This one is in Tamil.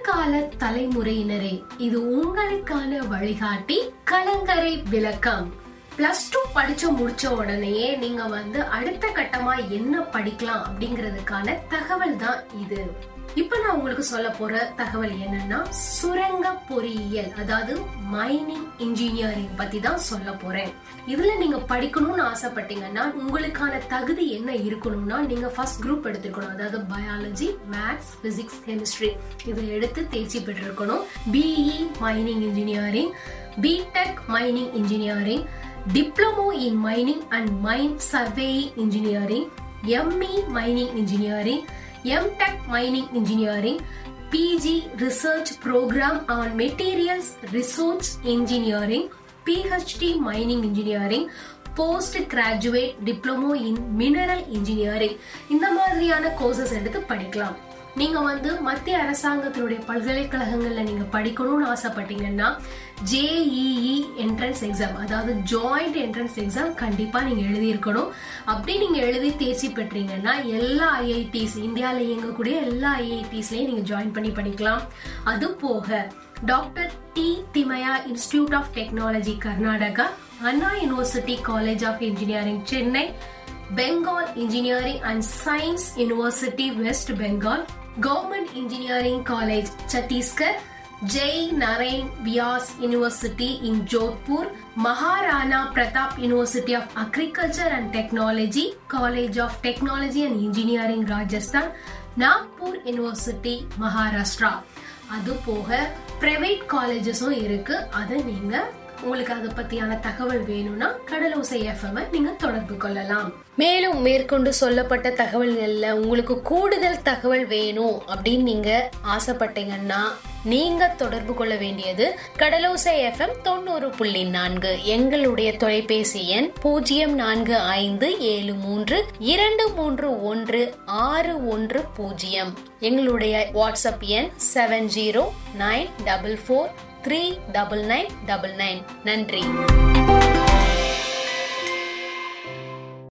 எதிர்கால தலைமுறையினரே இது உங்களுக்கான வழிகாட்டி கலங்கரை விளக்கம். பிளஸ் டூ படிச்சு முடிச்ச உடனேயே நீங்க வந்து அடுத்த கட்டமா என்ன படிக்கலாம் அப்படிங்கிறதுக்கான தகவல் தான் இது. இப்ப நான் உங்களுக்கு சொல்ல போற தகவல் என்னன்னா சுரங்க பொறியியல் அதாவது மைனிங் இன்ஜினியரிங் பத்தி தான் சொல்ல போறேன். இதுல நீங்க படிக்கணும்னு ஆசைப்பட்டீங்கன்னா உங்களுக்கான தகுதி என்ன இருக்கணும்னா நீங்க ஃபர்ஸ்ட் குரூப் எடுத்துக்கணும் அதாவது பயாலஜி மேத்ஸ் பிசிக்ஸ் கெமிஸ்ட்ரி இதை எடுத்து தேர்ச்சி பெற்றிருக்கணும். BE mining engineering BTech mining engineering diploma in mining and mine surveying engineering ME mining engineering MTech mining engineering PG research programme on materials resource engineering PhD mining engineering post graduate diploma in mineral engineering இந்த மாதிரியான கோர்சஸ் எடுத்து படிக்கலாம். நீங்க வந்து மத்திய அரசாங்கத்தினுடைய பல்கலைக்கழகங்கள்ல நீங்க படிக்கணும்னு ஆசைப்பட்டீங்கன்னா ஜேஇஇ என்ட்ரன்ஸ் எக்ஸாம் அதாவது ஜாயிண்ட் என்ட்ரன்ஸ் எக்ஸாம் கண்டிப்பா நீங்க எழுதியிருக்கணும். அப்படி நீங்க எழுதி தேர்ச்சி பெற்றீங்கன்னா எல்லா ஐஐடிஸ் இந்தியாவில் இயங்கக்கூடிய எல்லா ஐஐடிஸ்லயும் நீங்க ஜாயின் பண்ணி படிக்கலாம் அது போக doctor T Thimmaiah institute of technology Karnataka Anna university college of engineering Chennai Bengal engineering and science university West Bengal government engineering college Chhattisgarh Jai Narain Vyas university in Jodhpur Maharana Pratap university of agriculture and technology college of technology and engineering Rajasthan Nagpur university Maharashtra அது போக பிரைவேட் காலேஜஸும் இருக்கு. அதை நீங்க உங்களுக்கு அதை பத்தியான தகவல் வேணும்னா கடலோசை எஃப்எம் நீங்க தொடர்பு கொள்ளலாம். மேலும் மேற்கொண்டு சொல்லப்பட்ட தகவல்கள்ல உங்களுக்கு கூடுதல் தகவல் வேணும் அப்படின்னு நீங்க ஆசைப்பட்டீங்கன்னா நீங்க தொடர்பு கொள்ள வேண்டியது கடலோசை எஃப்எம் தொண்ணூறு புள்ளி நான்கு. எங்களுடைய தொலைபேசி எண் பூஜ்ஜியம் நான்கு ஐந்து ஏழு மூன்று இரண்டு மூன்று ஒன்று ஆறு ஒன்று பூஜ்ஜியம். எங்களுடைய வாட்ஸ்அப் எண் seven zero nine double four three double nine double nine நன்றி.